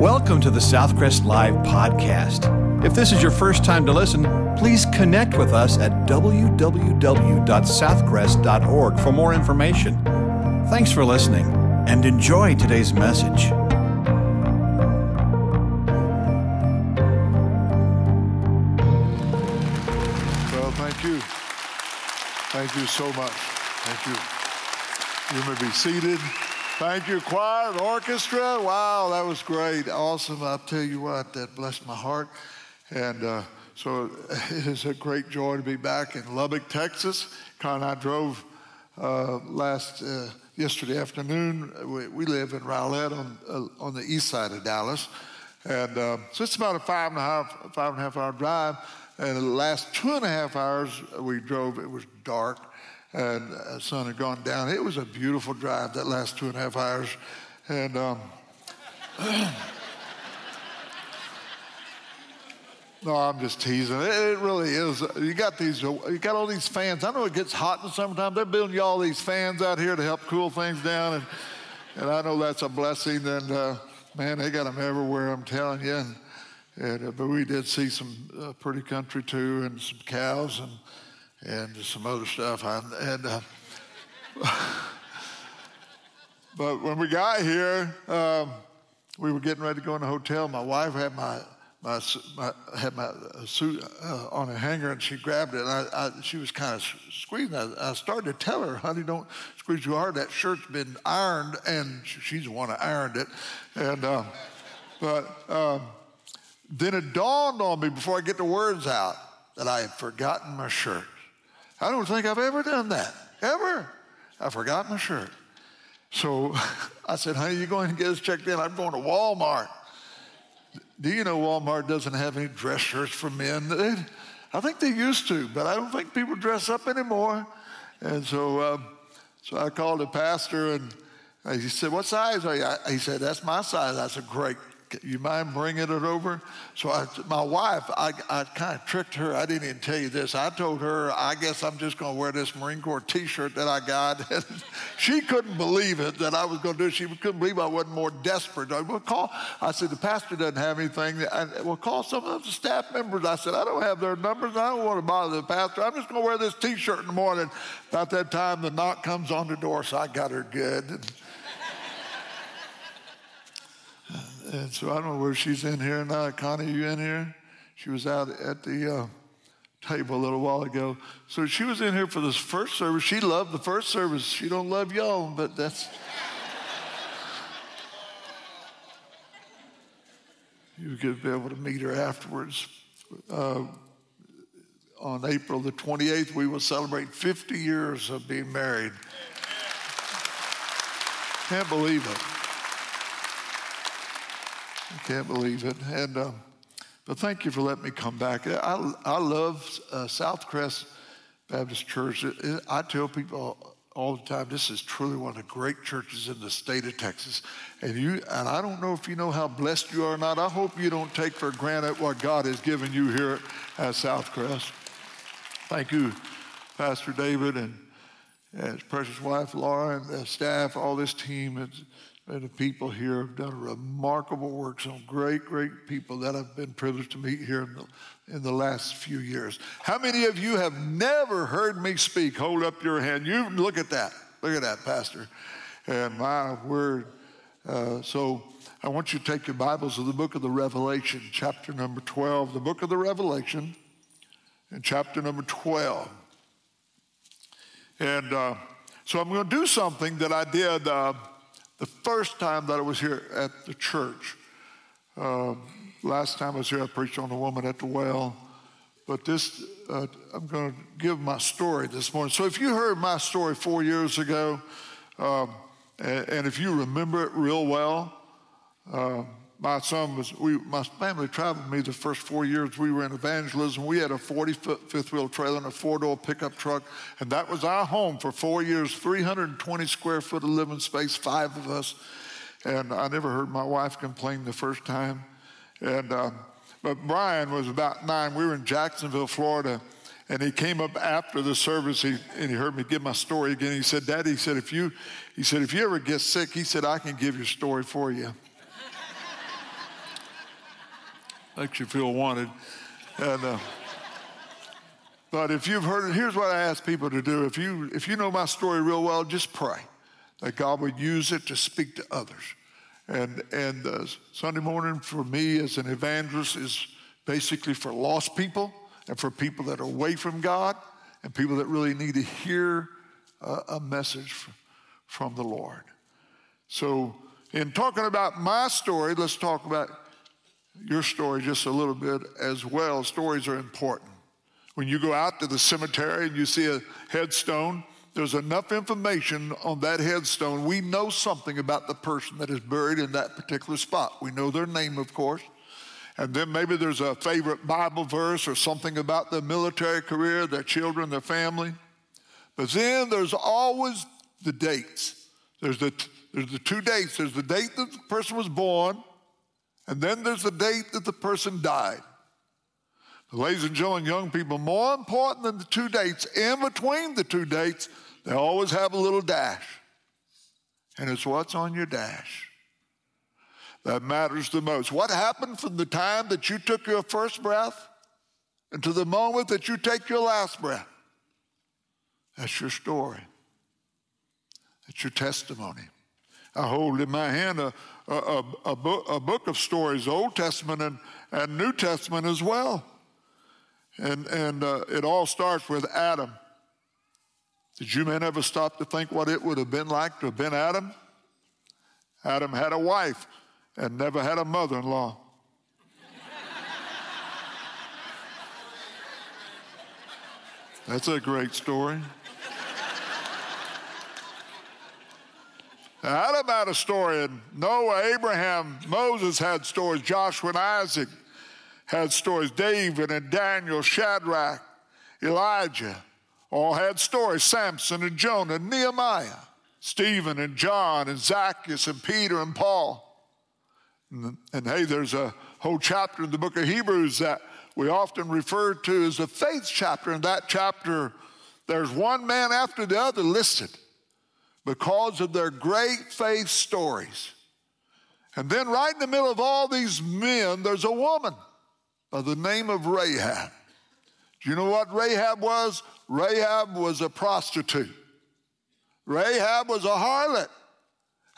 Welcome to the Southcrest Live podcast. If this is your first time to listen, please connect with us at www.southcrest.org for more information. Thanks for listening and enjoy today's message. Well, thank you. Thank you so much. Thank you. You may be seated. Thank you, choir and orchestra. Wow, that was great. Awesome. I'll tell you what, that blessed my heart. And uh, so it is a great joy to be back in Lubbock, Texas. Con I drove uh, last uh, yesterday afternoon. We, we, live in Rowlett on, uh, on the east side of Dallas. And uh, so it's about a five and a half, five and a half hour drive. And the last two and a half hours we drove, it was dark and the sun had gone down. It was a beautiful drive that last two and a half hours. And um, no, I'm just teasing. It, it, really is. You got these, you got all these fans. I know it gets hot in the summertime. They're building you all these fans out here to help cool things down. And, and I know that's a blessing. And uh, man, they got them everywhere, I'm telling you. And, and, uh, but we did see some uh, pretty country too, and some cows and and some other stuff. And uh, but when we got here, um, we were getting ready to go in the hotel. My wife had my my, my had my suit uh, on a hanger, and she grabbed it. And I, I she was kind of squeezing. I, I, started to tell her, "Honey, don't squeeze too hard. That shirt's been ironed, and she's the one that ironed it." And uh, but. Um, then it dawned on me before I get the words out that I had forgotten my shirt. I don't think I've ever done that, ever. I forgot my shirt. So I said, honey, you going to get us checked in? I'm going to Walmart. Do you know Walmart doesn't have any dress shirts for men? They, I think they used to, but I don't think people dress up anymore. And so, um, so I called the pastor and he said, What size are you? He said, That's my size. I said, Great you mind bringing it over? So I, my wife, I, I kind of tricked her. I didn't even tell you this. I told her, I guess I'm just going to wear this Marine Corps T-shirt that I got. she couldn't believe it that I was going to do it. She couldn't believe I wasn't more desperate. I, well, call. I said the pastor doesn't have anything. I, well, call some of the staff members. I said I don't have their numbers. I don't want to bother the pastor. I'm just going to wear this T-shirt in the morning. About that time, the knock comes on the door, so I got her good. And so I don't know where she's in here now. Connie, you in here? She was out at the uh, table a little while ago. So she was in here for this first service. She loved the first service. She don't love y'all, but that's. you could be able to meet her afterwards. Uh, on April the 28th, we will celebrate 50 years of being married. Can't believe it. I can't believe it. And um, but thank you for letting me come back. I, I love uh, Southcrest Baptist Church. I tell people all the time, this is truly one of the great churches in the state of Texas. And you and I don't know if you know how blessed you are or not. I hope you don't take for granted what God has given you here at Southcrest. Thank you, Pastor David and, and his precious wife Laura and the staff, all this team. It's, and the people here have done remarkable work. Some great, great people that I've been privileged to meet here in the, in the last few years. How many of you have never heard me speak? Hold up your hand. You look at that. Look at that, Pastor. And my word. Uh, so I want you to take your Bibles to the book of the Revelation, chapter number 12. The book of the Revelation, and chapter number 12. And uh, so I'm going to do something that I did. Uh, the first time that I was here at the church. Uh, last time I was here, I preached on the woman at the well. But this, uh, I'm going to give my story this morning. So if you heard my story four years ago, um, and, if you remember it real well, uh, my son was, we, my family traveled with me the first four years we were in evangelism. We had a 40 foot fifth wheel trailer and a four door pickup truck, and that was our home for four years 320 square foot of living space, five of us. And I never heard my wife complain the first time. And, um, but Brian was about nine. We were in Jacksonville, Florida. And he came up after the service he, and he heard me give my story again. He said, Daddy, he said, if you, he said, if you ever get sick, he said, I can give your story for you. Makes you feel wanted. And, uh, but if you've heard it, here's what I ask people to do. If you, if you know my story real well, just pray that God would use it to speak to others. And, and uh, Sunday morning for me as an evangelist is basically for lost people and for people that are away from God and people that really need to hear uh, a message from the Lord. So, in talking about my story, let's talk about your story just a little bit as well. Stories are important. When you go out to the cemetery and you see a headstone, there's enough information on that headstone. We know something about the person that is buried in that particular spot. We know their name, of course. And then maybe there's a favorite Bible verse or something about their military career, their children, their family. But then there's always the dates. There's the, there's the two dates. There's the date that the person was born, and then there's the date that the person died. Ladies and gentlemen, young people, more important than the two dates, in between the two dates, they always have a little dash. And it's what's on your dash that matters the most. What happened from the time that you took your first breath until the moment that you take your last breath? That's your story. That's your testimony. I hold in my hand a, a, a, book, a book of stories, Old Testament and, and New Testament as well. And, and uh, it all starts with Adam. Did you men ever stop to think what it would have been like to have been Adam? Adam had a wife and never had a mother in law. That's a great story. Adam had a story, and Noah, Abraham, Moses had stories, Joshua and Isaac had stories. David and Daniel, Shadrach, Elijah all had stories. Samson and Jonah, Nehemiah, Stephen and John and Zacchaeus and Peter and Paul. And, and hey, there's a whole chapter in the book of Hebrews that we often refer to as the faith chapter. In that chapter, there's one man after the other listed because of their great faith stories. And then, right in the middle of all these men, there's a woman by the name of Rahab. Do you know what Rahab was? Rahab was a prostitute. Rahab was a harlot.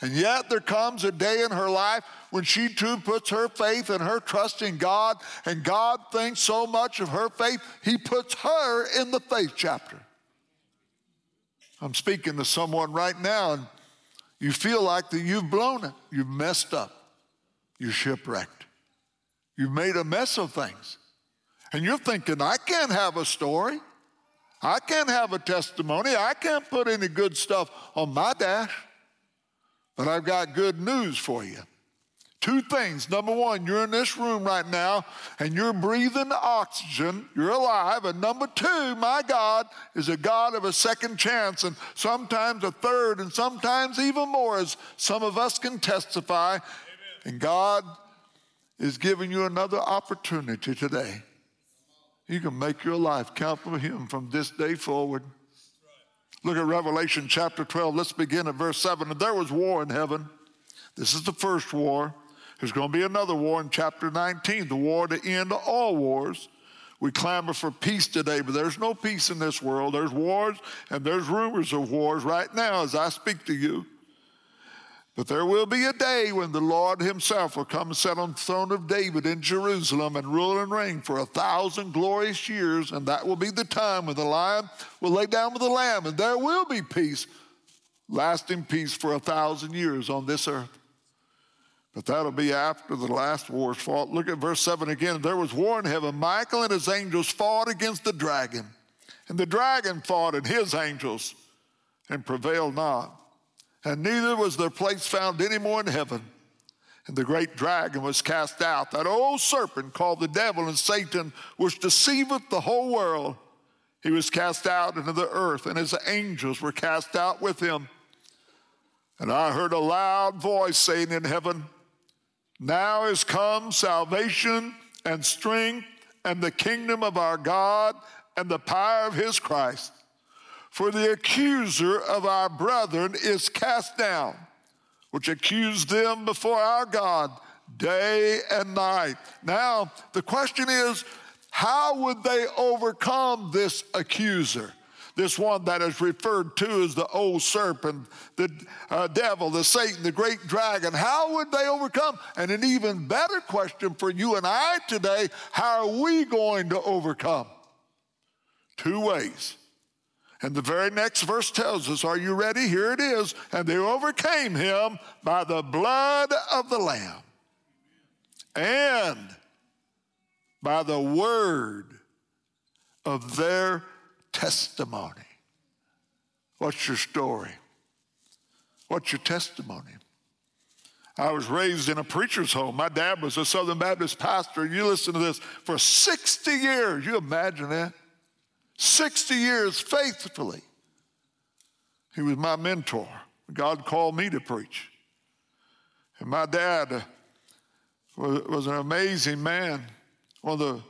And yet there comes a day in her life when she too puts her faith and her trust in God, and God thinks so much of her faith, He puts her in the faith chapter. I'm speaking to someone right now, and you feel like that you've blown it, you've messed up, you're shipwrecked. You've made a mess of things. And you're thinking, I can't have a story. I can't have a testimony. I can't put any good stuff on my dash. But I've got good news for you. Two things. Number one, you're in this room right now and you're breathing oxygen. You're alive. And number two, my God is a God of a second chance and sometimes a third and sometimes even more, as some of us can testify. Amen. And God is giving you another opportunity today. You can make your life count for Him from this day forward. Look at Revelation chapter 12. Let's begin at verse 7. And there was war in heaven. This is the first war. There's going to be another war in chapter 19, the war to end all wars. We clamor for peace today, but there's no peace in this world. There's wars and there's rumors of wars right now as I speak to you. But there will be a day when the Lord himself will come and sit on the throne of David in Jerusalem and rule and reign for a thousand glorious years. And that will be the time when the lion will lay down with the lamb, and there will be peace, lasting peace for a thousand years on this earth. But that'll be after the last war is fought. Look at verse 7 again. There was war in heaven. Michael and his angels fought against the dragon. And the dragon fought and his angels and prevailed not and neither was their place found any more in heaven. And the great dragon was cast out, that old serpent called the devil and Satan, which deceiveth the whole world. He was cast out into the earth, and his angels were cast out with him. And I heard a loud voice saying in heaven, Now is come salvation and strength and the kingdom of our God and the power of his Christ. For the accuser of our brethren is cast down, which accused them before our God day and night. Now, the question is how would they overcome this accuser? This one that is referred to as the old serpent, the uh, devil, the Satan, the great dragon. How would they overcome? And an even better question for you and I today how are we going to overcome? Two ways. And the very next verse tells us, Are you ready? Here it is. And they overcame him by the blood of the Lamb and by the word of their testimony. What's your story? What's your testimony? I was raised in a preacher's home. My dad was a Southern Baptist pastor. You listen to this for 60 years. You imagine that? 60 years faithfully. He was my mentor. God called me to preach. And my dad uh, was, was an amazing man, one of the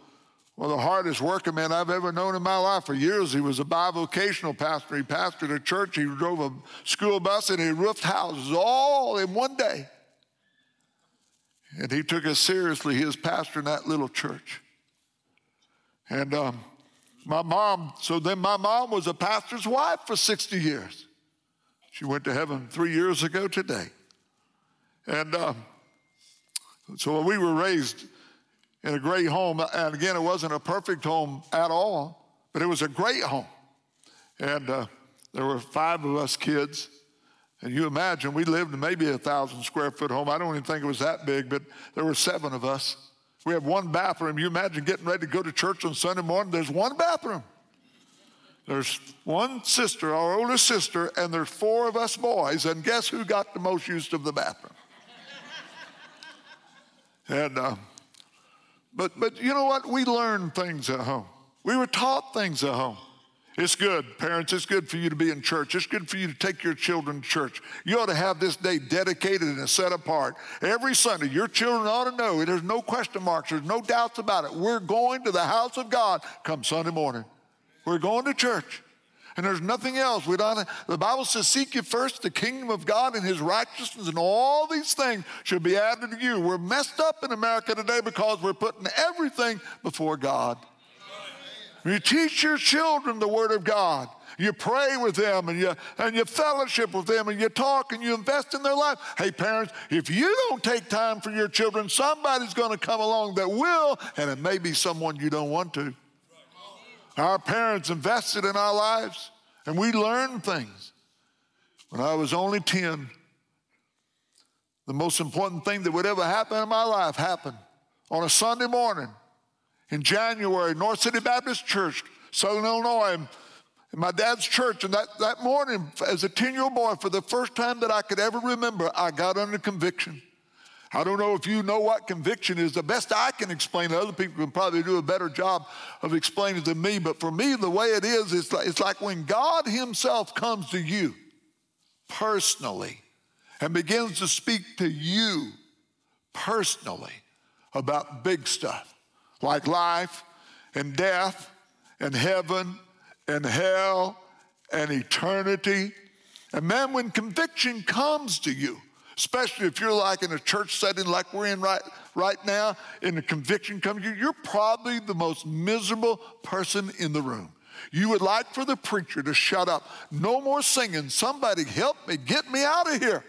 one of the hardest working men I've ever known in my life. For years, he was a bivocational pastor. He pastored a church, he drove a school bus, and he roofed houses all in one day. And he took us seriously. He was pastoring that little church. And um, my mom, so then my mom was a pastor's wife for 60 years. She went to heaven three years ago today. And um, so we were raised in a great home. And again, it wasn't a perfect home at all, but it was a great home. And uh, there were five of us kids. And you imagine we lived in maybe a thousand square foot home. I don't even think it was that big, but there were seven of us. We have one bathroom. You imagine getting ready to go to church on Sunday morning, there's one bathroom. There's one sister, our oldest sister, and there's four of us boys. And guess who got the most use of the bathroom? and uh, but, but you know what? We learn things at home. We were taught things at home. It's good, parents. It's good for you to be in church. It's good for you to take your children to church. You ought to have this day dedicated and set apart. Every Sunday, your children ought to know there's no question marks, there's no doubts about it. We're going to the house of God come Sunday morning. We're going to church. And there's nothing else. We don't, the Bible says, Seek ye first the kingdom of God and his righteousness, and all these things should be added to you. We're messed up in America today because we're putting everything before God. You teach your children the Word of God. You pray with them and you, and you fellowship with them and you talk and you invest in their life. Hey, parents, if you don't take time for your children, somebody's going to come along that will, and it may be someone you don't want to. Our parents invested in our lives, and we learned things. When I was only 10, the most important thing that would ever happen in my life happened on a Sunday morning in January, North City Baptist Church, Southern Illinois, in my dad's church. And that, that morning, as a 10 year old boy, for the first time that I could ever remember, I got under conviction. I don't know if you know what conviction is. The best I can explain it, other people can probably do a better job of explaining it than me. But for me, the way it is, it's like, it's like when God Himself comes to you personally and begins to speak to you personally about big stuff like life and death and heaven and hell and eternity. And man, when conviction comes to you, especially if you're like in a church setting like we're in right, right now, and the conviction comes, to you, you're probably the most miserable person in the room. You would like for the preacher to shut up. No more singing. Somebody help me. Get me out of here.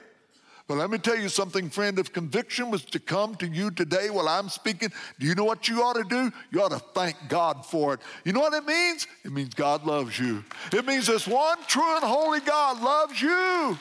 But let me tell you something, friend. If conviction was to come to you today while I'm speaking, do you know what you ought to do? You ought to thank God for it. You know what it means? It means God loves you. It means this one true and holy God loves you.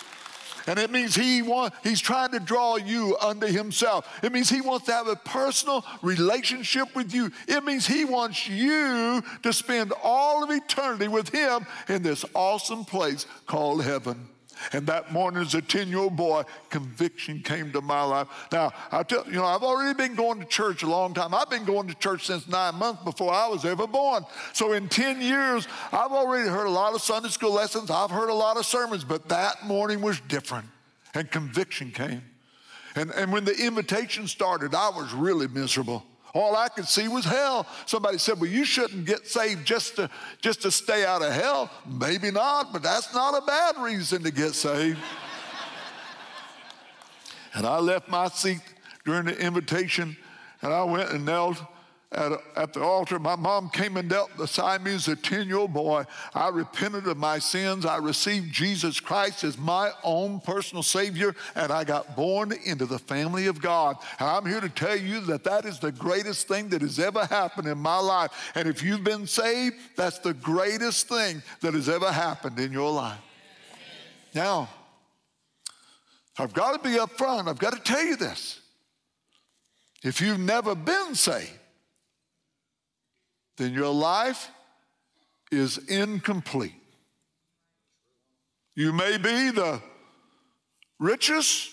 And it means he want, he's trying to draw you unto himself. It means he wants to have a personal relationship with you. It means he wants you to spend all of eternity with him in this awesome place called heaven. And that morning, as a 10 year old boy, conviction came to my life. Now, I tell you know, I've already been going to church a long time. I've been going to church since nine months before I was ever born. So, in 10 years, I've already heard a lot of Sunday school lessons. I've heard a lot of sermons, but that morning was different. And conviction came. And, and when the invitation started, I was really miserable. All I could see was hell. Somebody said, Well, you shouldn't get saved just to, just to stay out of hell. Maybe not, but that's not a bad reason to get saved. and I left my seat during the invitation, and I went and knelt at, at the altar. My mom came and knelt beside me as a 10 year old boy. I repented of my sins. I received Jesus Christ as my own personal Savior, and I got born into the family of God. And I'm here to tell you that that is the greatest thing that has ever happened in my life. And if you've been saved, that's the greatest thing that has ever happened in your life. Now, I've got to be upfront. I've got to tell you this. If you've never been saved, then your life is incomplete. You may be the richest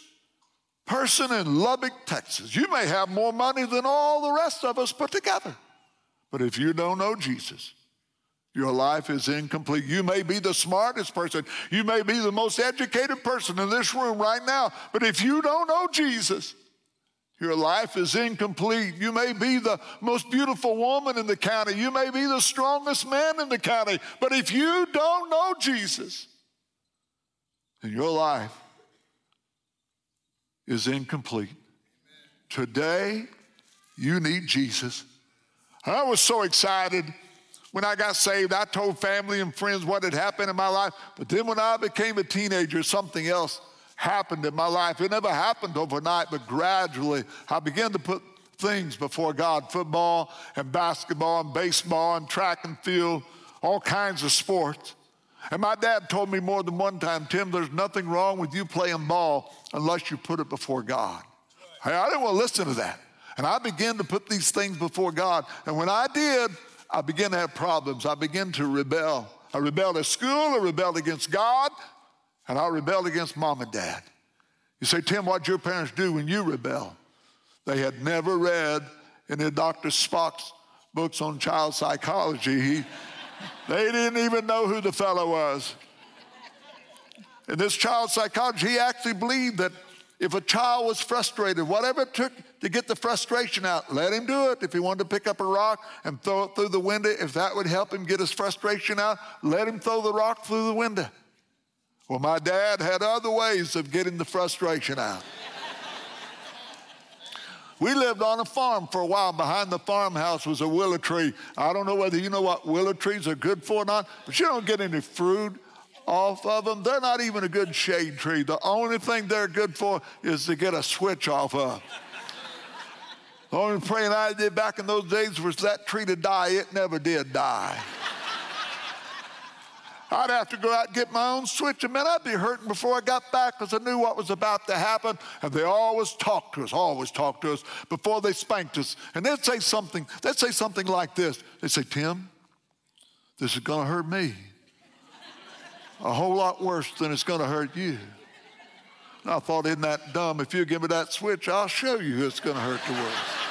person in Lubbock, Texas. You may have more money than all the rest of us put together. But if you don't know Jesus, your life is incomplete. You may be the smartest person. You may be the most educated person in this room right now. But if you don't know Jesus, your life is incomplete. You may be the most beautiful woman in the county. You may be the strongest man in the county. But if you don't know Jesus, then your life is incomplete. Today, you need Jesus. I was so excited when I got saved. I told family and friends what had happened in my life. But then when I became a teenager, something else happened in my life. It never happened overnight, but gradually I began to put things before God football and basketball and baseball and track and field, all kinds of sports. And my dad told me more than one time, Tim, there's nothing wrong with you playing ball unless you put it before God. Hey, I didn't want to listen to that. And I began to put these things before God. And when I did, I began to have problems. I began to rebel. I rebelled at school, I rebelled against God, and I rebelled against mom and dad. You say, Tim, what'd your parents do when you rebel? They had never read any of Dr. Spock's books on child psychology. He, they didn't even know who the fellow was. In this child psychology, he actually believed that if a child was frustrated, whatever it took to get the frustration out, let him do it. If he wanted to pick up a rock and throw it through the window, if that would help him get his frustration out, let him throw the rock through the window. Well, my dad had other ways of getting the frustration out. We lived on a farm for a while. Behind the farmhouse was a willow tree. I don't know whether you know what willow trees are good for or not, but you don't get any fruit off of them. They're not even a good shade tree. The only thing they're good for is to get a switch off of. The only praying I did back in those days was that tree to die. It never did die. I'd have to go out and get my own switch, and man, I'd be hurting before I got back because I knew what was about to happen. And they always talked to us, always talked to us before they spanked us. And they'd say something, they'd say something like this. They'd say, Tim, this is gonna hurt me. A whole lot worse than it's gonna hurt you. And I thought, isn't that dumb? If you give me that switch, I'll show you it's gonna hurt the worst.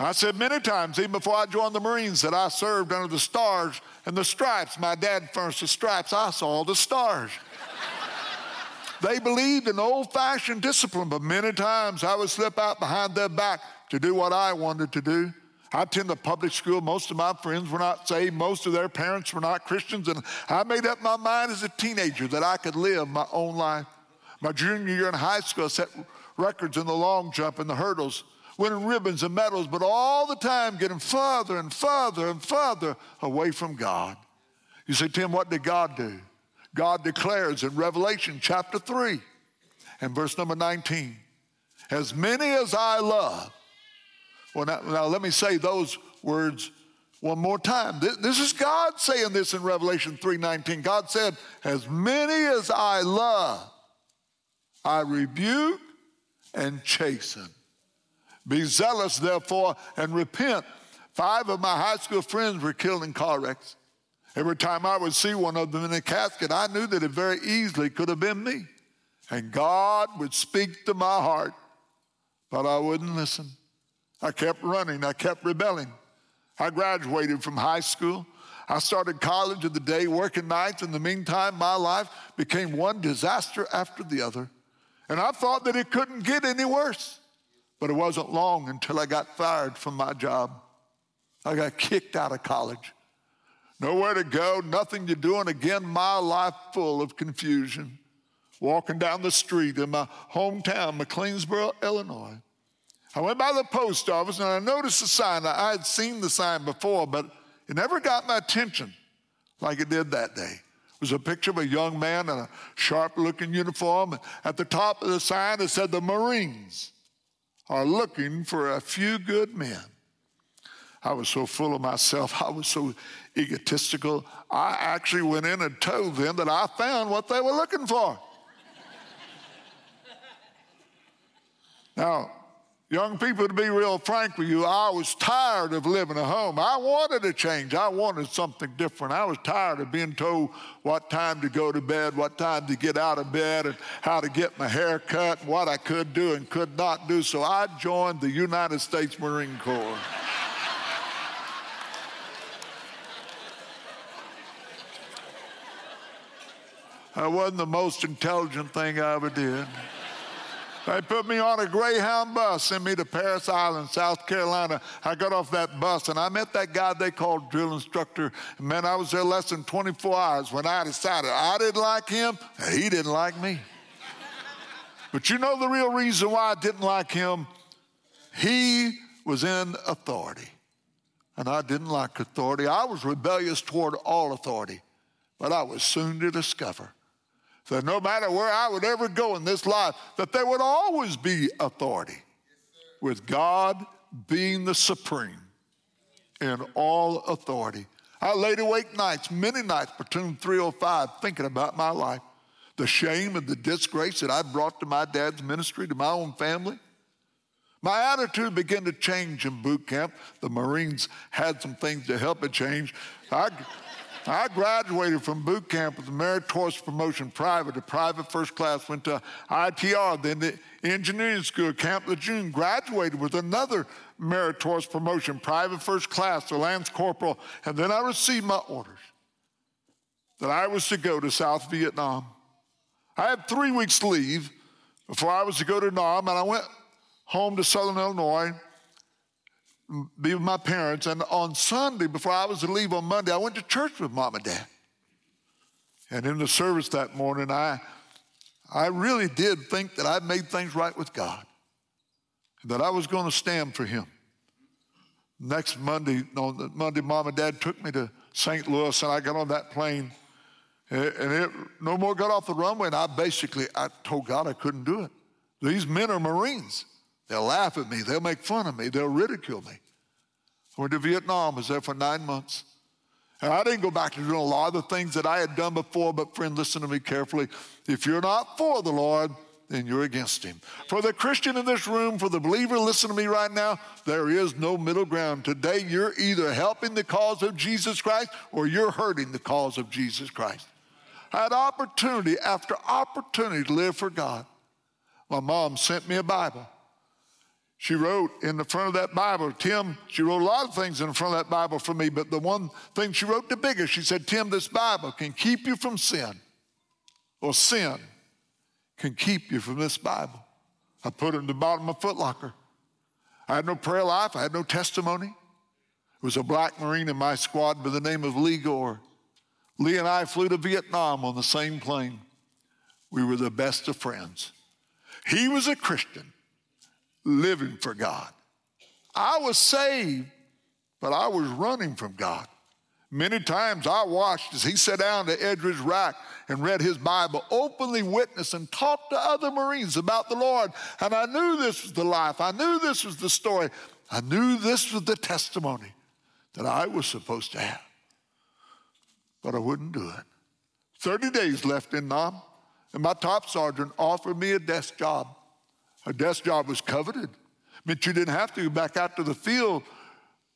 I said many times, even before I joined the Marines, that I served under the stars and the stripes. My dad furnished the stripes. I saw the stars. they believed in old fashioned discipline, but many times I would slip out behind their back to do what I wanted to do. I attended public school. Most of my friends were not saved. Most of their parents were not Christians. And I made up my mind as a teenager that I could live my own life. My junior year in high school, I set records in the long jump and the hurdles winning ribbons and medals, but all the time getting further and further and further away from God. You say, Tim, what did God do? God declares in Revelation chapter 3 and verse number 19, as many as I love. Well, now, now let me say those words one more time. This, this is God saying this in Revelation 3:19. God said, "As many as I love, I rebuke and chasten." Be zealous, therefore, and repent. Five of my high school friends were killed in car wrecks. Every time I would see one of them in a casket, I knew that it very easily could have been me. And God would speak to my heart, but I wouldn't listen. I kept running, I kept rebelling. I graduated from high school. I started college in the day, working nights. In the meantime, my life became one disaster after the other. And I thought that it couldn't get any worse. But it wasn't long until I got fired from my job. I got kicked out of college. Nowhere to go, nothing to do, and again, my life full of confusion. walking down the street in my hometown, McLeansboro, Illinois. I went by the post office and I noticed a sign. I had seen the sign before, but it never got my attention like it did that day. It was a picture of a young man in a sharp looking uniform. At the top of the sign, it said, The Marines are looking for a few good men. I was so full of myself. I was so egotistical. I actually went in and told them that I found what they were looking for. now, Young people, to be real frank with you, I was tired of living at home. I wanted a change. I wanted something different. I was tired of being told what time to go to bed, what time to get out of bed, and how to get my hair cut, what I could do and could not do. So I joined the United States Marine Corps. that wasn't the most intelligent thing I ever did. They put me on a Greyhound bus, sent me to Parris Island, South Carolina. I got off that bus and I met that guy they called drill instructor. Man, I was there less than 24 hours when I decided I didn't like him and he didn't like me. but you know the real reason why I didn't like him? He was in authority. And I didn't like authority. I was rebellious toward all authority. But I was soon to discover that no matter where I would ever go in this life, that there would always be authority, with God being the supreme in all authority. I laid awake nights, many nights, platoon 305, thinking about my life, the shame and the disgrace that I brought to my dad's ministry, to my own family. My attitude began to change in boot camp. The Marines had some things to help it change. I, I graduated from boot camp with a meritorious promotion private to private first class, went to ITR, then the engineering school, Camp Lejeune, graduated with another meritorious promotion, private first class to Lance Corporal, and then I received my orders that I was to go to South Vietnam. I had three weeks leave before I was to go to Nam, and I went home to Southern Illinois be with my parents. And on Sunday, before I was to leave on Monday, I went to church with mom and dad. And in the service that morning, I, I really did think that I'd made things right with God, that I was going to stand for Him. Next Monday, on Monday, mom and dad took me to St. Louis, and I got on that plane. And it no more got off the runway, and I basically I told God I couldn't do it. These men are Marines. They'll laugh at me. They'll make fun of me. They'll ridicule me. I went to Vietnam. I was there for nine months. And I didn't go back to doing a lot of the things that I had done before, but friend, listen to me carefully. If you're not for the Lord, then you're against him. For the Christian in this room, for the believer, listen to me right now, there is no middle ground. Today, you're either helping the cause of Jesus Christ or you're hurting the cause of Jesus Christ. I had opportunity after opportunity to live for God. My mom sent me a Bible she wrote in the front of that Bible, Tim, she wrote a lot of things in the front of that Bible for me, but the one thing she wrote the biggest, she said, Tim, this Bible can keep you from sin, or sin can keep you from this Bible. I put it in the bottom of my footlocker. I had no prayer life, I had no testimony. It was a black Marine in my squad by the name of Lee Gore. Lee and I flew to Vietnam on the same plane. We were the best of friends. He was a Christian living for God. I was saved, but I was running from God. Many times I watched as he sat down to Edge's rack and read his Bible, openly witnessed and talked to other Marines about the Lord. And I knew this was the life. I knew this was the story. I knew this was the testimony that I was supposed to have. But I wouldn't do it. 30 days left in Nam, and my top sergeant offered me a desk job. A desk job was coveted. It meant you didn't have to go back out to the field,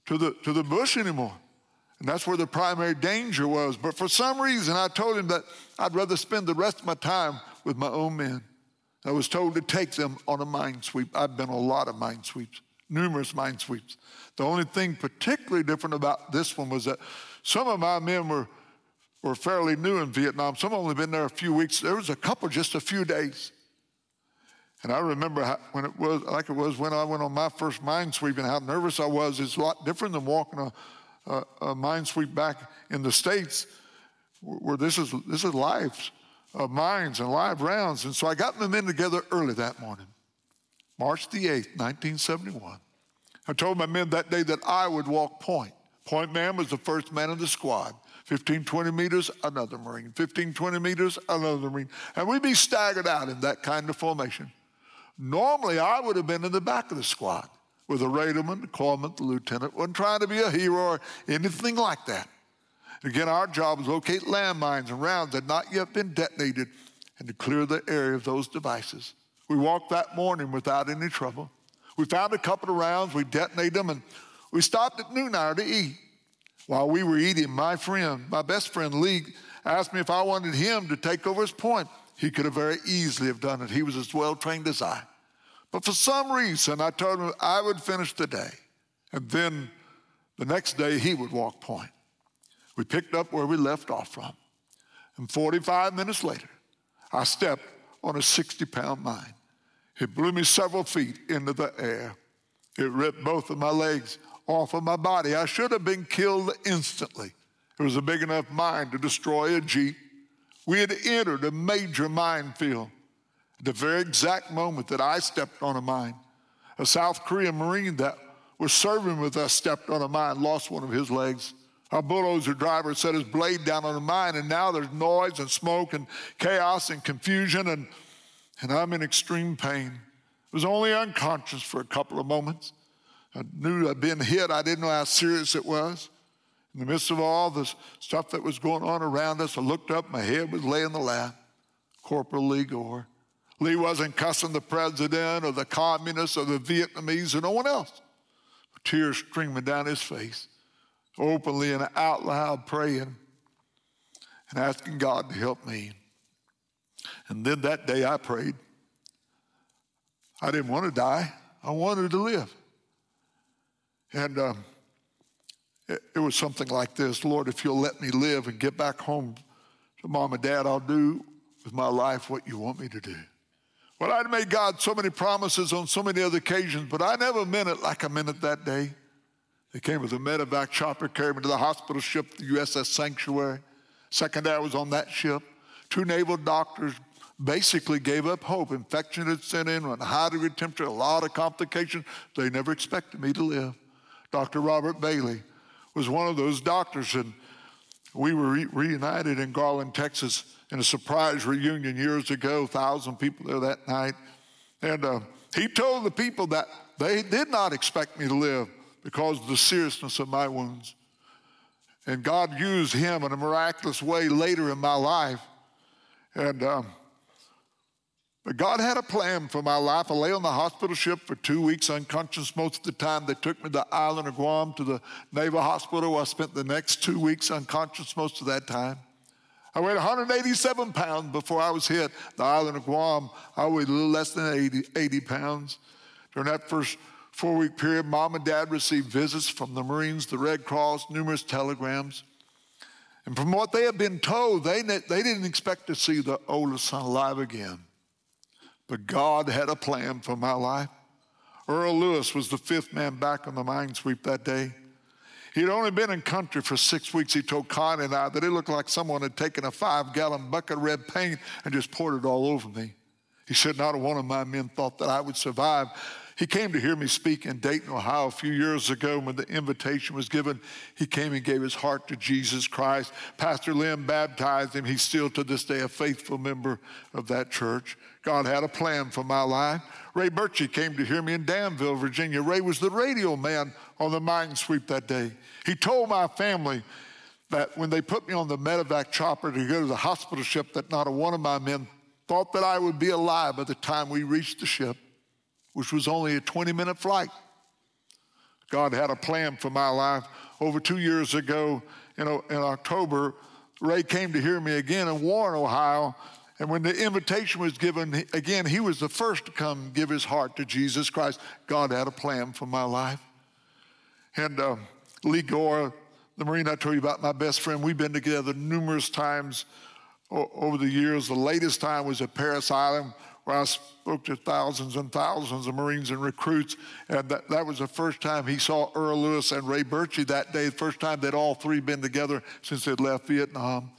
to the, to the bush anymore. And that's where the primary danger was. But for some reason, I told him that I'd rather spend the rest of my time with my own men. I was told to take them on a mine sweep. I've been a lot of mine sweeps, numerous mine sweeps. The only thing particularly different about this one was that some of my men were, were fairly new in Vietnam. Some only been there a few weeks. There was a couple just a few days. And I remember how, when it was like it was when I went on my first mine sweep and how nervous I was. It's a lot different than walking a, a, a mine sweep back in the States where this is, this is lives of mines and live rounds. And so I got my men together early that morning, March the 8th, 1971. I told my men that day that I would walk point. Point man was the first man in the squad. 15, 20 meters, another Marine. 15, 20 meters, another Marine. And we'd be staggered out in that kind of formation. Normally, I would have been in the back of the squad with the radarman, the corpsman, the lieutenant. Wasn't trying to be a hero or anything like that. Again, our job was locate landmines and rounds that had not yet been detonated and to clear the area of those devices. We walked that morning without any trouble. We found a couple of rounds, we detonated them, and we stopped at noon hour to eat. While we were eating, my friend, my best friend Lee, asked me if I wanted him to take over his point. He could have very easily have done it. He was as well trained as I. But for some reason, I told him I would finish the day. And then the next day, he would walk point. We picked up where we left off from. And 45 minutes later, I stepped on a 60 pound mine. It blew me several feet into the air. It ripped both of my legs off of my body. I should have been killed instantly. It was a big enough mine to destroy a Jeep. We had entered a major minefield. The very exact moment that I stepped on a mine, a South Korean Marine that was serving with us stepped on a mine, lost one of his legs. Our bulldozer driver set his blade down on a mine, and now there's noise and smoke and chaos and confusion, and, and I'm in extreme pain. I was only unconscious for a couple of moments. I knew I'd been hit. I didn't know how serious it was. In the midst of all the stuff that was going on around us, I looked up, my head was laying in the lap. Corporal Lee Gore. Lee wasn't cussing the president or the communists or the Vietnamese or no one else. Tears streaming down his face openly and out loud praying and asking God to help me. And then that day I prayed. I didn't want to die, I wanted to live. And um, it, it was something like this Lord, if you'll let me live and get back home to mom and dad, I'll do with my life what you want me to do. Well, I'd made God so many promises on so many other occasions, but I never meant it like I meant it that day. They came with a medevac chopper, carried me to the hospital ship, the USS Sanctuary. Second day I was on that ship. Two naval doctors basically gave up hope. Infection had set in, a high degree temperature, a lot of complications. They never expected me to live. Dr. Robert Bailey was one of those doctors, and we were re- reunited in Garland, Texas, in a surprise reunion years ago. Thousand people there that night, and uh, he told the people that they did not expect me to live because of the seriousness of my wounds. And God used him in a miraculous way later in my life. And um, but God had a plan for my life. I lay on the hospital ship for two weeks unconscious most of the time. They took me to the island of Guam to the Naval Hospital I spent the next two weeks unconscious most of that time. I weighed 187 pounds before I was hit. The island of Guam, I weighed a little less than 80, 80 pounds. During that first four week period, mom and dad received visits from the Marines, the Red Cross, numerous telegrams. And from what they had been told, they, they didn't expect to see the oldest son alive again. But God had a plan for my life. Earl Lewis was the fifth man back on the mine sweep that day. He'd only been in country for six weeks. He told Connie and I that it looked like someone had taken a five gallon bucket of red paint and just poured it all over me. He said, Not one of my men thought that I would survive. He came to hear me speak in Dayton, Ohio a few years ago when the invitation was given. He came and gave his heart to Jesus Christ. Pastor Lynn baptized him. He's still to this day a faithful member of that church. God had a plan for my life. Ray Birchie came to hear me in Danville, Virginia. Ray was the radio man on the mine sweep that day. He told my family that when they put me on the medevac chopper to go to the hospital ship, that not a one of my men thought that I would be alive by the time we reached the ship, which was only a 20 minute flight. God had a plan for my life. Over two years ago, in, in October, Ray came to hear me again in Warren, Ohio, and when the invitation was given, again, he was the first to come give his heart to Jesus Christ. God had a plan for my life. And uh, Lee Gore, the Marine I told you about, my best friend, we've been together numerous times over the years. The latest time was at Parris Island, where I spoke to thousands and thousands of Marines and recruits. And that, that was the first time he saw Earl Lewis and Ray Birchie that day, the first time they'd all three been together since they'd left Vietnam.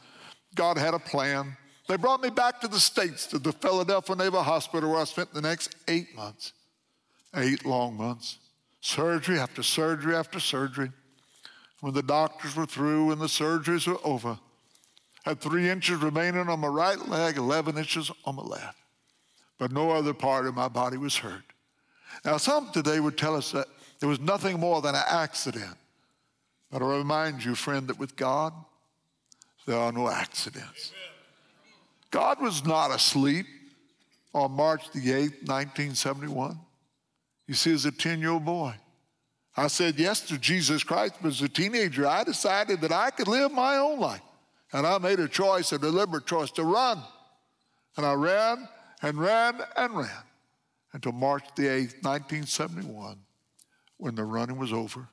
God had a plan. They brought me back to the States to the Philadelphia Naval Hospital where I spent the next eight months, eight long months, surgery after surgery after surgery. When the doctors were through and the surgeries were over, I had three inches remaining on my right leg, 11 inches on my left. But no other part of my body was hurt. Now, some today would tell us that it was nothing more than an accident. But I remind you, friend, that with God, there are no accidents. God was not asleep on March the 8th, 1971. You see, as a 10 year old boy, I said yes to Jesus Christ, but as a teenager, I decided that I could live my own life. And I made a choice, a deliberate choice to run. And I ran and ran and ran until March the 8th, 1971, when the running was over.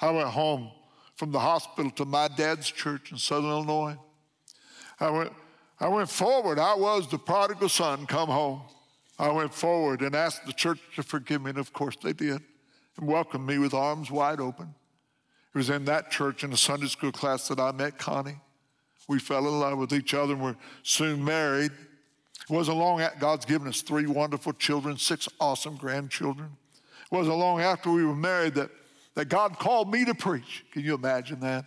I went home from the hospital to my dad's church in southern Illinois. I went, I went forward. I was the prodigal son come home. I went forward and asked the church to forgive me, and of course they did, and welcomed me with arms wide open. It was in that church in a Sunday school class that I met Connie. We fell in love with each other and were soon married. It wasn't long after God's given us three wonderful children, six awesome grandchildren. It wasn't long after we were married that that God called me to preach. Can you imagine that?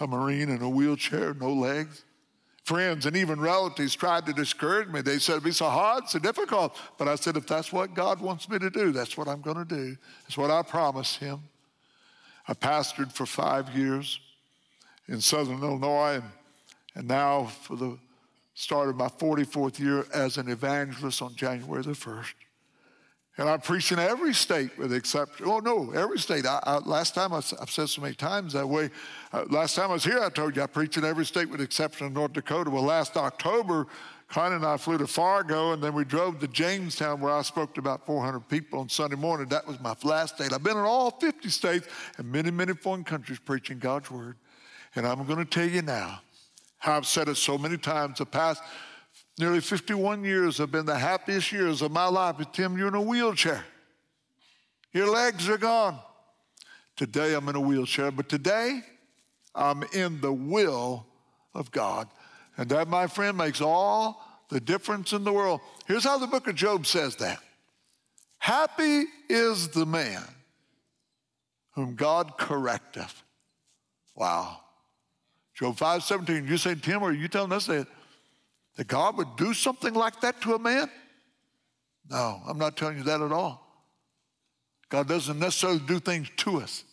A Marine in a wheelchair, no legs. Friends and even relatives tried to discourage me. They said it'd be so hard, so difficult. But I said, if that's what God wants me to do, that's what I'm going to do. It's what I promised Him. I pastored for five years in southern Illinois, and, and now for the start of my 44th year as an evangelist on January the 1st. And I preach in every state with exception. Oh, no, every state. I, I, last time I, have said so many times that way. Uh, last time I was here, I told you I preach in every state with exception of North Dakota. Well, last October, Connie and I flew to Fargo, and then we drove to Jamestown, where I spoke to about 400 people on Sunday morning. That was my last state. I've been in all 50 states and many, many foreign countries preaching God's word. And I'm going to tell you now how I've said it so many times. The past Nearly 51 years have been the happiest years of my life. But Tim, you're in a wheelchair. Your legs are gone. Today I'm in a wheelchair, but today I'm in the will of God. And that, my friend, makes all the difference in the world. Here's how the book of Job says that Happy is the man whom God correcteth. Wow. Job 5 17, you say, Tim, are you telling us that that God would do something like that to a man? No, I'm not telling you that at all. God doesn't necessarily do things to us.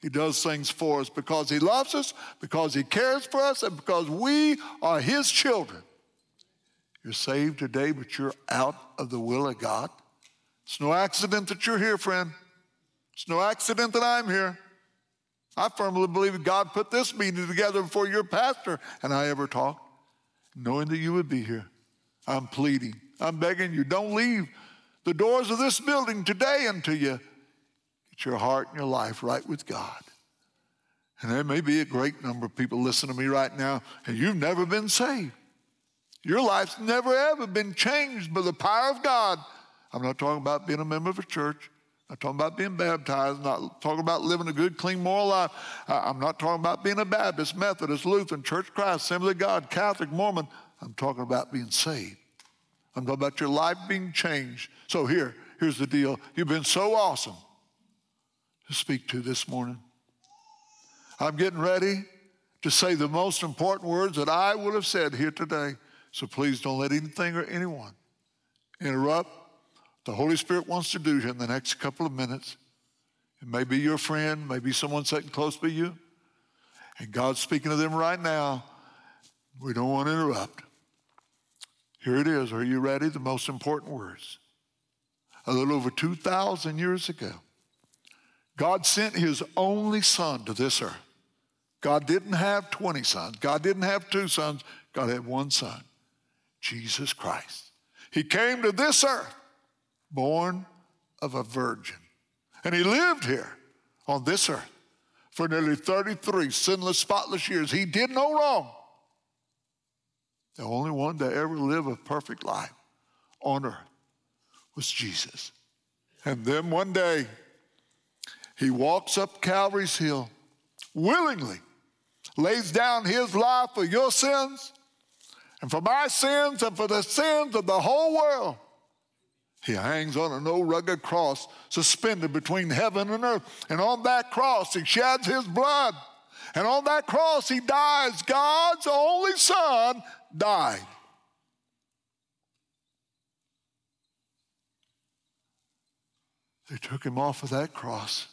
He does things for us because He loves us, because He cares for us, and because we are His children. You're saved today, but you're out of the will of God. It's no accident that you're here, friend. It's no accident that I'm here. I firmly believe God put this meeting together before your pastor and I ever talked knowing that you would be here. I'm pleading, I'm begging you, don't leave the doors of this building today until you get your heart and your life right with God. And there may be a great number of people listening to me right now, and you've never been saved. Your life's never ever been changed by the power of God. I'm not talking about being a member of a church. I'm not talking about being baptized, I'm not talking about living a good, clean, moral life. I'm not talking about being a Baptist, Methodist, Lutheran, Church Christ, Assembly of God, Catholic, Mormon. I'm talking about being saved. I'm talking about your life being changed. So here, here's the deal. You've been so awesome to speak to this morning. I'm getting ready to say the most important words that I would have said here today. So please don't let anything or anyone interrupt the Holy Spirit wants to do here in the next couple of minutes. It may be your friend, maybe someone sitting close by you, and God's speaking to them right now. We don't want to interrupt. Here it is. Are you ready? The most important words. A little over 2,000 years ago, God sent his only son to this earth. God didn't have 20 sons. God didn't have two sons. God had one son, Jesus Christ. He came to this earth born of a virgin. And he lived here on this earth for nearly 33 sinless, spotless years. He did no wrong. The only one to ever live a perfect life on earth was Jesus. And then one day, he walks up Calvary's Hill willingly, lays down his life for your sins, and for my sins and for the sins of the whole world. He hangs on an old rugged cross suspended between heaven and earth. And on that cross, he sheds his blood. And on that cross, he dies. God's only son died. They took him off of that cross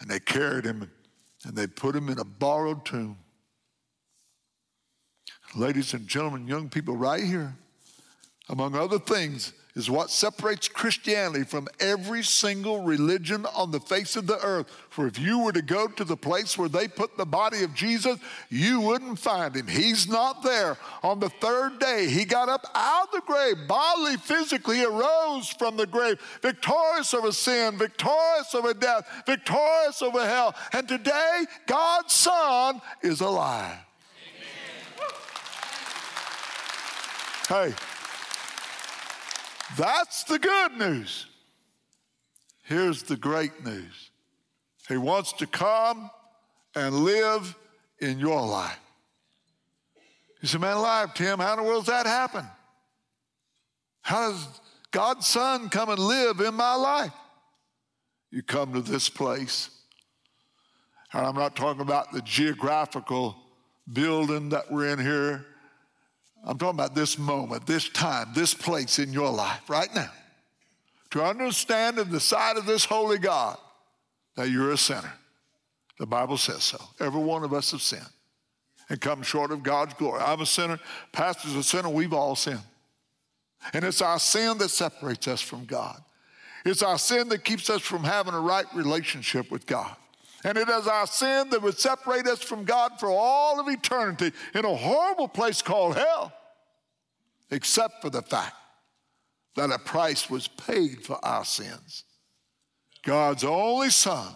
and they carried him and they put him in a borrowed tomb. Ladies and gentlemen, young people, right here, among other things, is what separates Christianity from every single religion on the face of the earth. For if you were to go to the place where they put the body of Jesus, you wouldn't find him. He's not there. On the third day, he got up out of the grave, bodily, physically arose from the grave, victorious over sin, victorious over death, victorious over hell. And today, God's Son is alive. Amen. Hey, that's the good news. Here's the great news He wants to come and live in your life. You say, man, alive, Tim, how in the world does that happen? How does God's Son come and live in my life? You come to this place. And I'm not talking about the geographical building that we're in here. I'm talking about this moment, this time, this place in your life right now. To understand in the sight of this holy God that you're a sinner. The Bible says so. Every one of us have sinned and come short of God's glory. I'm a sinner, pastor's a sinner, we've all sinned. And it's our sin that separates us from God. It's our sin that keeps us from having a right relationship with God. And it is our sin that would separate us from God for all of eternity in a horrible place called hell, except for the fact that a price was paid for our sins. God's only Son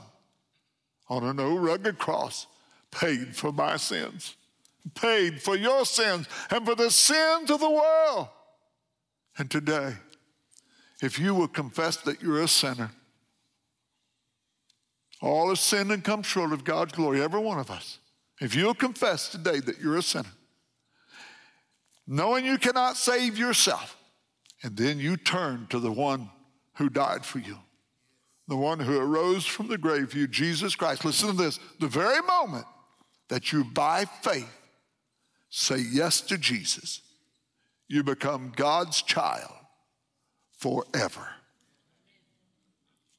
on an old rugged cross paid for my sins, paid for your sins and for the sins of the world. And today, if you will confess that you're a sinner, all have sinned and come short of God's glory, every one of us. If you'll confess today that you're a sinner, knowing you cannot save yourself, and then you turn to the one who died for you, the one who arose from the grave for you, Jesus Christ. Listen to this the very moment that you, by faith, say yes to Jesus, you become God's child forever.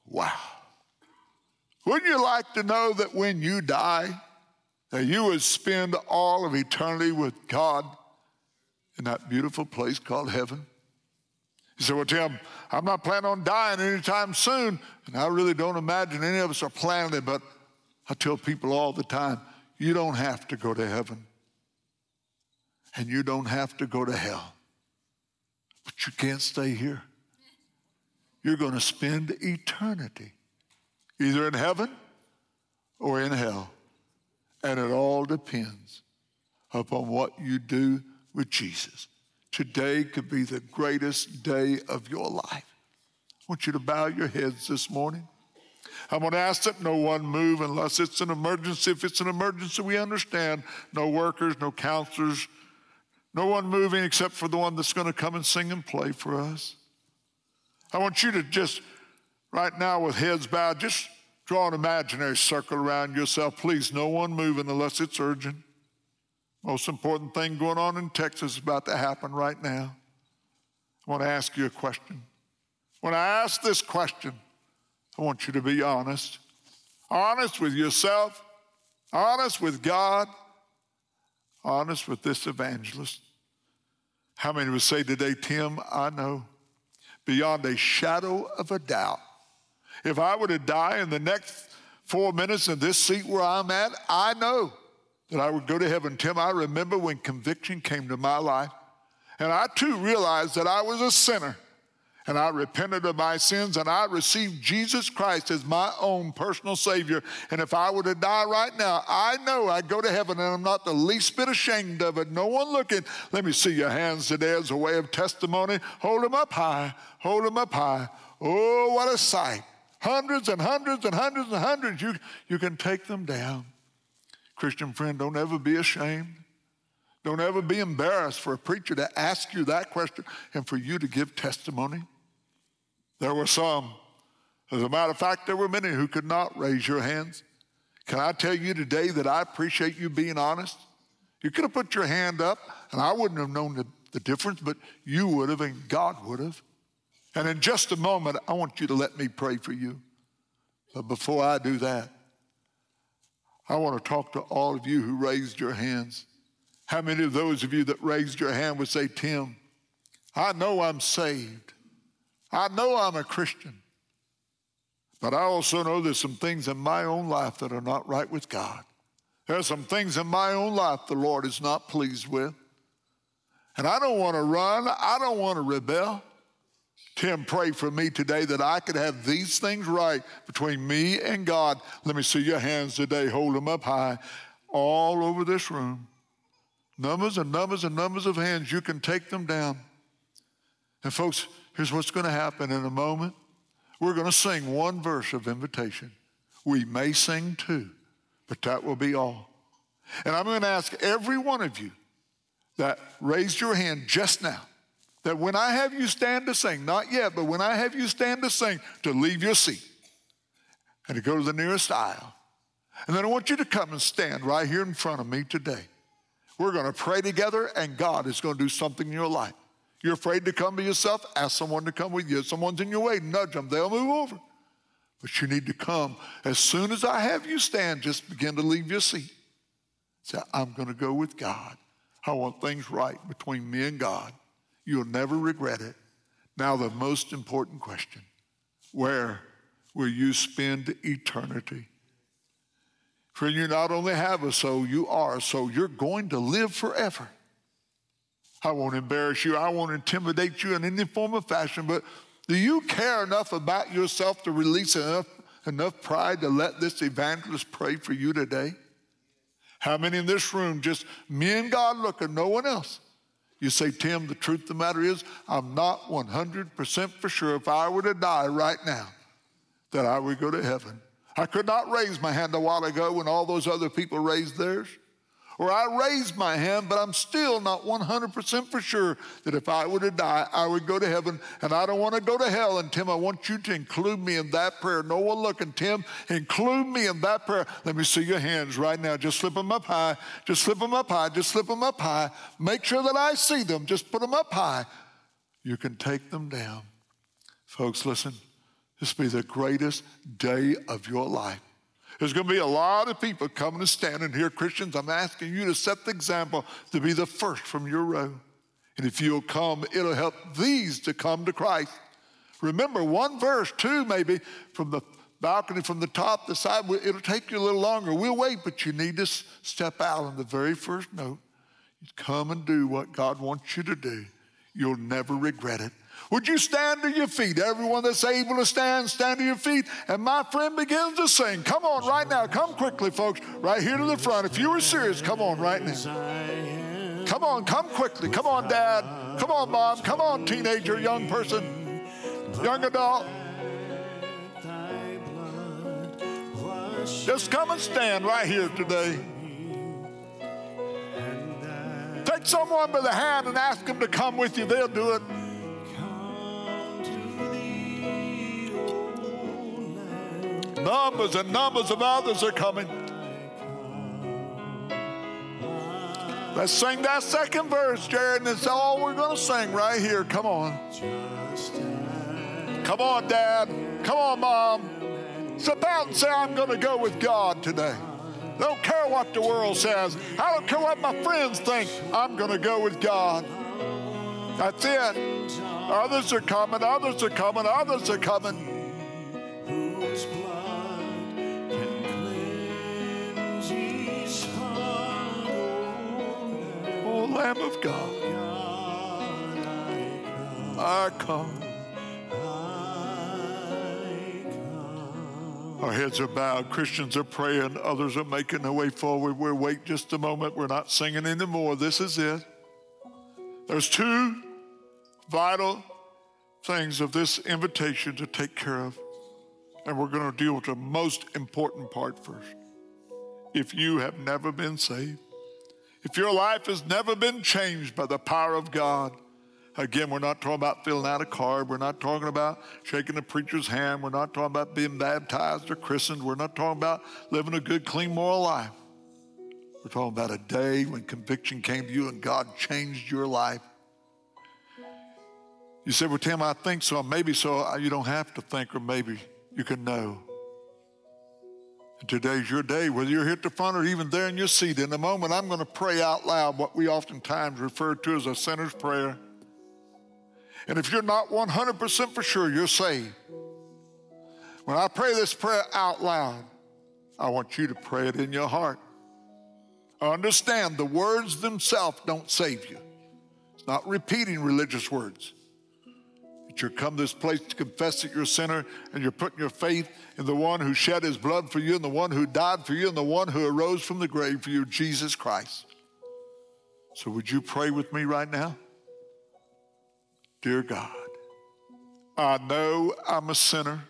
Wow. Wouldn't you like to know that when you die, that you would spend all of eternity with God in that beautiful place called heaven? He said, Well, Tim, I'm not planning on dying anytime soon. And I really don't imagine any of us are planning it, but I tell people all the time, you don't have to go to heaven. And you don't have to go to hell. But you can't stay here. You're going to spend eternity either in heaven or in hell. And it all depends upon what you do with Jesus. Today could be the greatest day of your life. I want you to bow your heads this morning. I'm going to ask that no one move unless it's an emergency. If it's an emergency, we understand. No workers, no counselors, no one moving except for the one that's going to come and sing and play for us. I want you to just right now with heads bowed, just draw an imaginary circle around yourself. Please, no one moving unless it's urgent. Most important thing going on in Texas is about to happen right now. I want to ask you a question. When I ask this question, I want you to be honest. Honest with yourself, honest with God, honest with this evangelist. How many would say today, Tim, I know beyond a shadow of a doubt. If I were to die in the next four minutes in this seat where I'm at, I know that I would go to heaven. Tim, I remember when conviction came to my life, and I too realized that I was a sinner. And I repented of my sins and I received Jesus Christ as my own personal Savior. And if I were to die right now, I know I'd go to heaven and I'm not the least bit ashamed of it. No one looking. Let me see your hands today as a way of testimony. Hold them up high. Hold them up high. Oh, what a sight. Hundreds and hundreds and hundreds and hundreds. You, you can take them down. Christian friend, don't ever be ashamed. Don't ever be embarrassed for a preacher to ask you that question and for you to give testimony. There were some. As a matter of fact, there were many who could not raise your hands. Can I tell you today that I appreciate you being honest? You could have put your hand up, and I wouldn't have known the, the difference, but you would have, and God would have. And in just a moment, I want you to let me pray for you. But before I do that, I want to talk to all of you who raised your hands. How many of those of you that raised your hand would say, Tim, I know I'm saved. I know I'm a Christian. But I also know there's some things in my own life that are not right with God. There are some things in my own life the Lord is not pleased with. And I don't want to run, I don't want to rebel. Tim, pray for me today that I could have these things right between me and God. Let me see your hands today. Hold them up high all over this room. Numbers and numbers and numbers of hands. You can take them down. And, folks, here's what's going to happen in a moment. We're going to sing one verse of invitation. We may sing two, but that will be all. And I'm going to ask every one of you that raised your hand just now that when I have you stand to sing, not yet, but when I have you stand to sing, to leave your seat and to go to the nearest aisle. And then I want you to come and stand right here in front of me today. We're going to pray together, and God is going to do something in your life. You're afraid to come by yourself? Ask someone to come with you. If someone's in your way, nudge them, they'll move over. But you need to come. As soon as I have you stand, just begin to leave your seat. Say, I'm going to go with God. I want things right between me and God. You'll never regret it. Now, the most important question where will you spend eternity? Friend, you not only have a soul, you are a soul. You're going to live forever. I won't embarrass you, I won't intimidate you in any form of fashion, but do you care enough about yourself to release enough, enough pride to let this evangelist pray for you today? How many in this room, just me and God looking, no one else? You say, Tim, the truth of the matter is, I'm not 100% for sure if I were to die right now that I would go to heaven. I could not raise my hand a while ago when all those other people raised theirs or I raised my hand, but I'm still not 100% for sure that if I were to die, I would go to heaven. And I don't want to go to hell. And Tim, I want you to include me in that prayer. No one looking, Tim, include me in that prayer. Let me see your hands right now. Just slip them up high. Just slip them up high. Just slip them up high. Make sure that I see them. Just put them up high. You can take them down. Folks, listen. This will be the greatest day of your life. There's going to be a lot of people coming and standing here. Christians, I'm asking you to set the example to be the first from your row. And if you'll come, it'll help these to come to Christ. Remember, one verse, two maybe, from the balcony, from the top, the side, it'll take you a little longer. We'll wait, but you need to step out on the very first note. Come and do what God wants you to do. You'll never regret it. Would you stand to your feet? Everyone that's able to stand, stand to your feet. And my friend begins to sing. Come on right now. Come quickly, folks. Right here to the front. If you were serious, come on right now. Come on, come quickly. Come on, Dad. Come on, Mom. Come on, teenager, young person, young adult. Just come and stand right here today. Take someone by the hand and ask them to come with you. They'll do it. Numbers and numbers of others are coming. Let's sing that second verse, Jared, and it's all we're going to sing right here. Come on. Come on, Dad. Come on, Mom. Step out and say, I'm going to go with God today. I don't care what the world says. I don't care what my friends think. I'm going to go with God. That's it. Others are coming, others are coming, others are coming. Lamb of God. I come. Our heads are bowed. Christians are praying. Others are making their way forward. We'll wait just a moment. We're not singing anymore. This is it. There's two vital things of this invitation to take care of. And we're going to deal with the most important part first. If you have never been saved, If your life has never been changed by the power of God, again, we're not talking about filling out a card. We're not talking about shaking the preacher's hand. We're not talking about being baptized or christened. We're not talking about living a good, clean, moral life. We're talking about a day when conviction came to you and God changed your life. You said, Well, Tim, I think so. Maybe so. You don't have to think, or maybe you can know. Today's your day, whether you're here at the front or even there in your seat. In a moment, I'm going to pray out loud what we oftentimes refer to as a sinner's prayer. And if you're not 100% for sure you're saved, when I pray this prayer out loud, I want you to pray it in your heart. Understand the words themselves don't save you. It's not repeating religious words you're come to this place to confess that you're a sinner and you're putting your faith in the one who shed his blood for you and the one who died for you and the one who arose from the grave for you, Jesus Christ. So, would you pray with me right now? Dear God, I know I'm a sinner,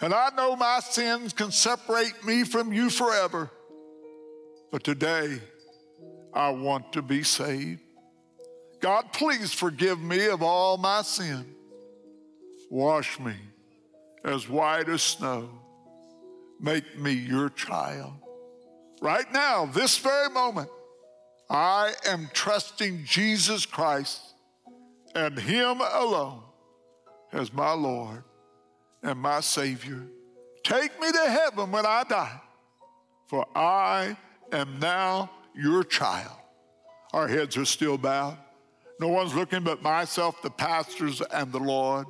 and I know my sins can separate me from you forever. But today, I want to be saved. God, please forgive me of all my sin. Wash me as white as snow. Make me your child. Right now, this very moment, I am trusting Jesus Christ and Him alone as my Lord and my Savior. Take me to heaven when I die, for I am now your child. Our heads are still bowed. No one's looking but myself, the pastors, and the Lord.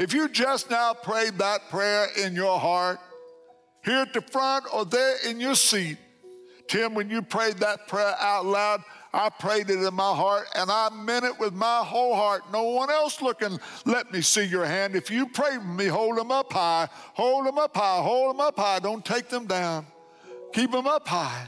If you just now prayed that prayer in your heart, here at the front or there in your seat, Tim, when you prayed that prayer out loud, I prayed it in my heart and I meant it with my whole heart. No one else looking, let me see your hand. If you pray with me, hold them up high, hold them up high, hold them up high. Don't take them down. Keep them up high.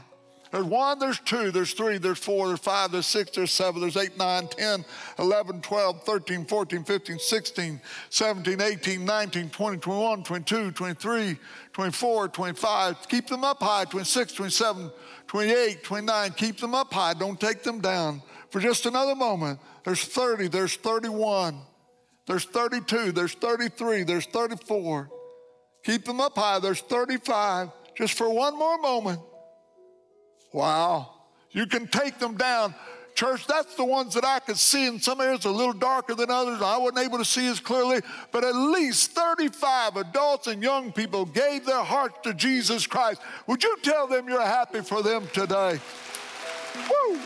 There's one, there's two, there's three, there's four, there's five, there's six, there's seven, there's eight, nine, 10, 11, 12, 13, 14, 15, 16, 17, 18, 19, 20, 21, 22, 23, 24, 25. Keep them up high, 26, 27, 28, 29. Keep them up high. Don't take them down. For just another moment, there's 30, there's 31, there's 32, there's 33, there's 34. Keep them up high, there's 35. Just for one more moment. Wow. You can take them down. Church, that's the ones that I could see in some areas a little darker than others. I wasn't able to see as clearly, but at least 35 adults and young people gave their hearts to Jesus Christ. Would you tell them you're happy for them today? Woo!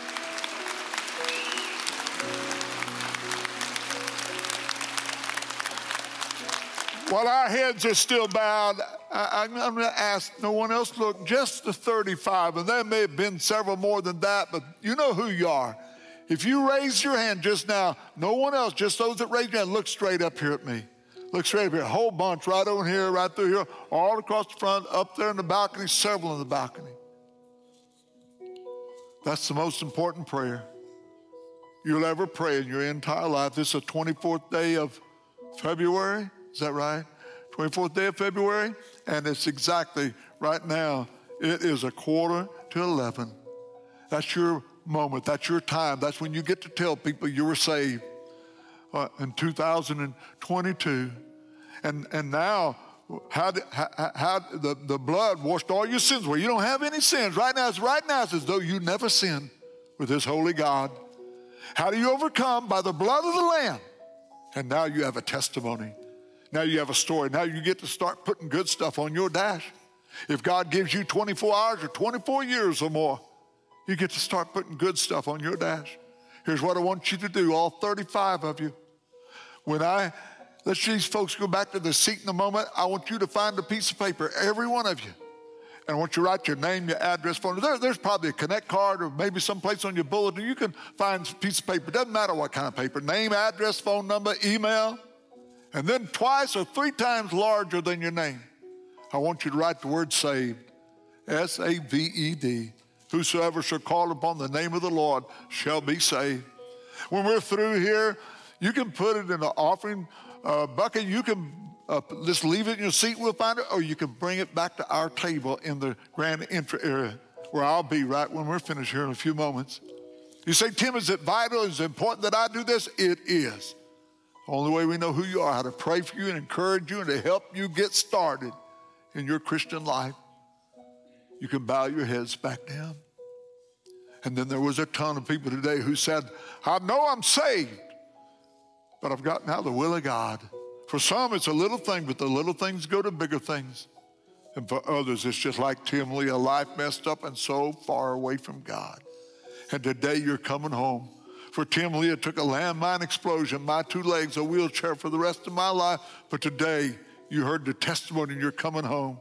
While our heads are still bowed, I, am going to ask no one else look, just the 35, and there may have been several more than that, but you know who you are. If you raise your hand just now, no one else, just those that raised your hand, look straight up here at me. Look straight up here. A whole bunch right over here, right through here, all across the front, up there in the balcony, several in the balcony. That's the most important prayer you'll ever pray in your entire life. This is the 24th day of February. Is that right? 24th day of February? And it's exactly right now, it is a quarter to 11. That's your moment. That's your time. That's when you get to tell people you were saved uh, in 2022. And, and now, how, how, how, the, the blood washed all your sins away. You don't have any sins. Right now, it's right now it's as though you never sinned with this holy God. How do you overcome? By the blood of the Lamb. And now you have a testimony. Now you have a story. Now you get to start putting good stuff on your dash. If God gives you 24 hours or 24 years or more, you get to start putting good stuff on your dash. Here's what I want you to do, all 35 of you. When I let these folks go back to the seat in a moment, I want you to find a piece of paper, every one of you. And I want you to write your name, your address, phone. There, there's probably a connect card or maybe someplace on your bulletin. You can find a piece of paper. Doesn't matter what kind of paper. Name, address, phone number, email and then twice or three times larger than your name. I want you to write the word saved S A V E D. Whosoever shall call upon the name of the Lord shall be saved. When we're through here, you can put it in the offering uh, bucket. You can uh, just leave it in your seat, we'll find it, or you can bring it back to our table in the grand entry area. where I'll be right when we're finished here in a few moments. You say, Tim, is it vital? Is it important that I do this? It is. Only way we know who you are, how to pray for you and encourage you and to help you get started in your Christian life. You can bow your heads back down. And then there was a ton of people today who said, I know I'm saved, but I've gotten out of the will of God. For some, it's a little thing, but the little things go to bigger things. And for others, it's just like Tim Lee, a life messed up and so far away from God. And today you're coming home. For Tim Lee, it took a landmine explosion, my two legs, a wheelchair for the rest of my life. But today you heard the testimony and you're coming home.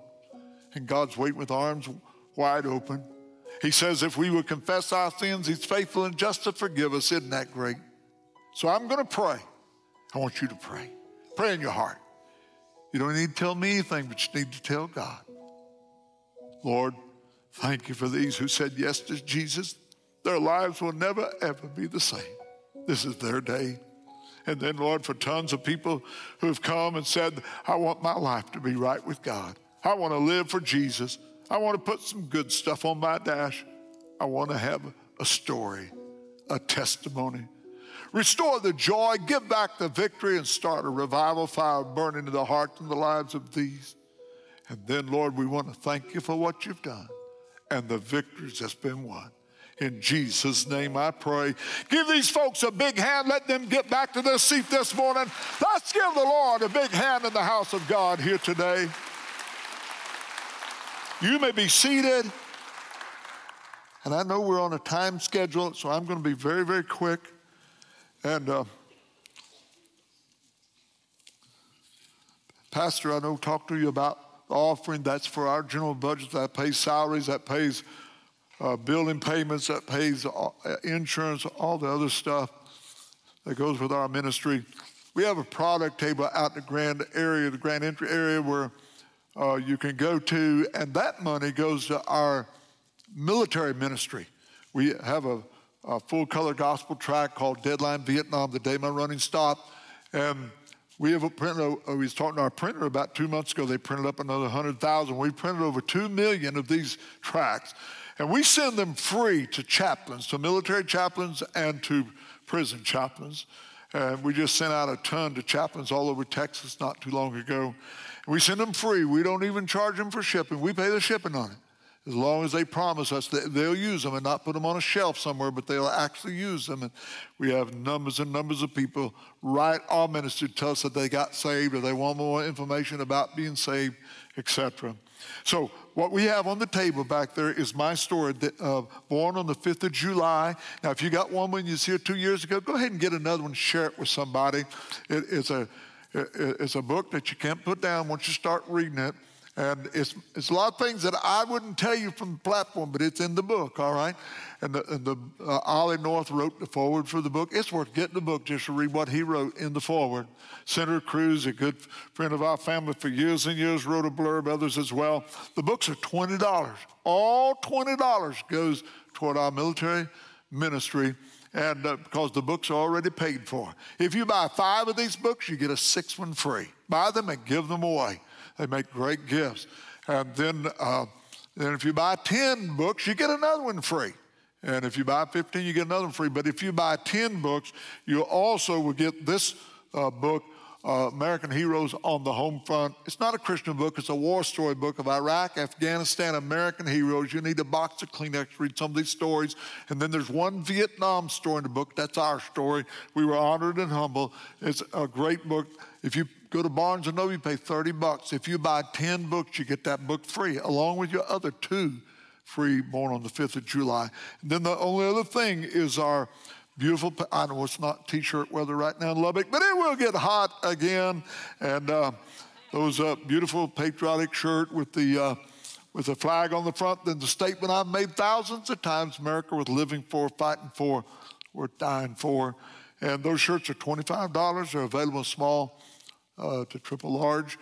And God's waiting with arms wide open. He says, if we would confess our sins, He's faithful and just to forgive us. Isn't that great? So I'm going to pray. I want you to pray. Pray in your heart. You don't need to tell me anything, but you need to tell God. Lord, thank you for these who said yes to Jesus. Their lives will never, ever be the same. This is their day. And then, Lord, for tons of people who have come and said, I want my life to be right with God. I want to live for Jesus. I want to put some good stuff on my dash. I want to have a story, a testimony. Restore the joy, give back the victory, and start a revival fire burning in the hearts and the lives of these. And then, Lord, we want to thank you for what you've done and the victories that's been won. In Jesus' name I pray. Give these folks a big hand. Let them get back to their seat this morning. Let's give the Lord a big hand in the house of God here today. You may be seated. And I know we're on a time schedule, so I'm going to be very, very quick. And uh, Pastor, I know talked to you about the offering. That's for our general budget. That pays salaries. That pays uh, building payments. That pays uh, insurance. All the other stuff that goes with our ministry. We have a product table out in the grand area, the grand entry area, where uh, you can go to, and that money goes to our military ministry. We have a, a full color gospel track called Deadline Vietnam, the day my running stopped. And we have a printer, uh, we was talking to our printer about two months ago, they printed up another 100,000. We printed over 2 million of these tracks. And we send them free to chaplains, to military chaplains and to prison chaplains. And we just sent out a ton to chaplains all over Texas not too long ago. We send them free. We don't even charge them for shipping. We pay the shipping on it. As long as they promise us that they'll use them and not put them on a shelf somewhere, but they'll actually use them. And we have numbers and numbers of people write our ministry to tell us that they got saved or they want more information about being saved, etc. So what we have on the table back there is my story, that, uh, born on the 5th of July. Now, if you got one when you was here two years ago, go ahead and get another one, share it with somebody. It, it's a it's a book that you can't put down once you start reading it. And it's, it's a lot of things that I wouldn't tell you from the platform, but it's in the book, all right? And the, and the uh, Ollie North wrote the foreword for the book. It's worth getting the book just to read what he wrote in the foreword. Senator Cruz, a good friend of our family for years and years, wrote a blurb, others as well. The books are $20. All $20 goes toward our military ministry and uh, because the books are already paid for. If you buy five of these books, you get a sixth one free. Buy them and give them away. They make great gifts. And then, uh, then if you buy 10 books, you get another one free. And if you buy 15, you get another one free. But if you buy 10 books, you also will get this uh, book uh, American Heroes on the Home Front. It's not a Christian book, it's a war story book of Iraq, Afghanistan, American heroes. You need a box of Kleenex to read some of these stories. And then there's one Vietnam story in the book. That's our story. We were honored and humble. It's a great book. If you go to Barnes and Noble, you pay 30 bucks. If you buy 10 books, you get that book free, along with your other two free born on the 5th of July. And then the only other thing is our Beautiful. I know it's not t-shirt weather right now in Lubbock, but it will get hot again. And uh, those uh, beautiful patriotic shirt with the uh, with the flag on the front. Then the statement I've made thousands of times: America worth living for, fighting for, worth dying for. And those shirts are twenty-five dollars. They're available in small uh, to triple large.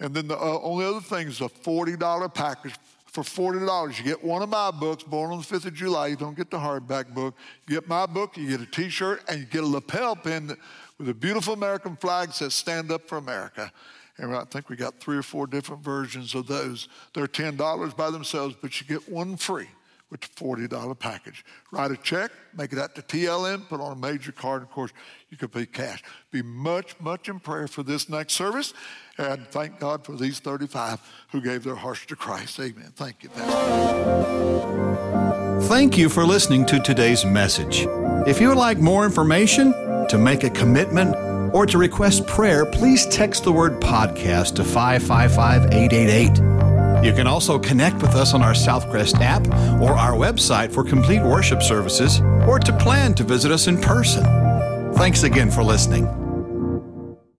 And then the uh, only other thing is a forty-dollar package for $40. You get one of my books, Born on the 5th of July. You don't get the hardback book. You get my book, you get a t shirt, and you get a lapel pin with a beautiful American flag that says Stand Up for America. And I think we got three or four different versions of those. They're $10 by themselves, but you get one free with the $40 package. Write a check, make it out to TLM, put on a major card. Of course, you could pay cash. Be much, much in prayer for this next service. And thank God for these 35 who gave their hearts to Christ. Amen. Thank you, Pastor. Thank you for listening to today's message. If you would like more information, to make a commitment, or to request prayer, please text the word podcast to 555 888. You can also connect with us on our Southcrest app or our website for complete worship services or to plan to visit us in person. Thanks again for listening.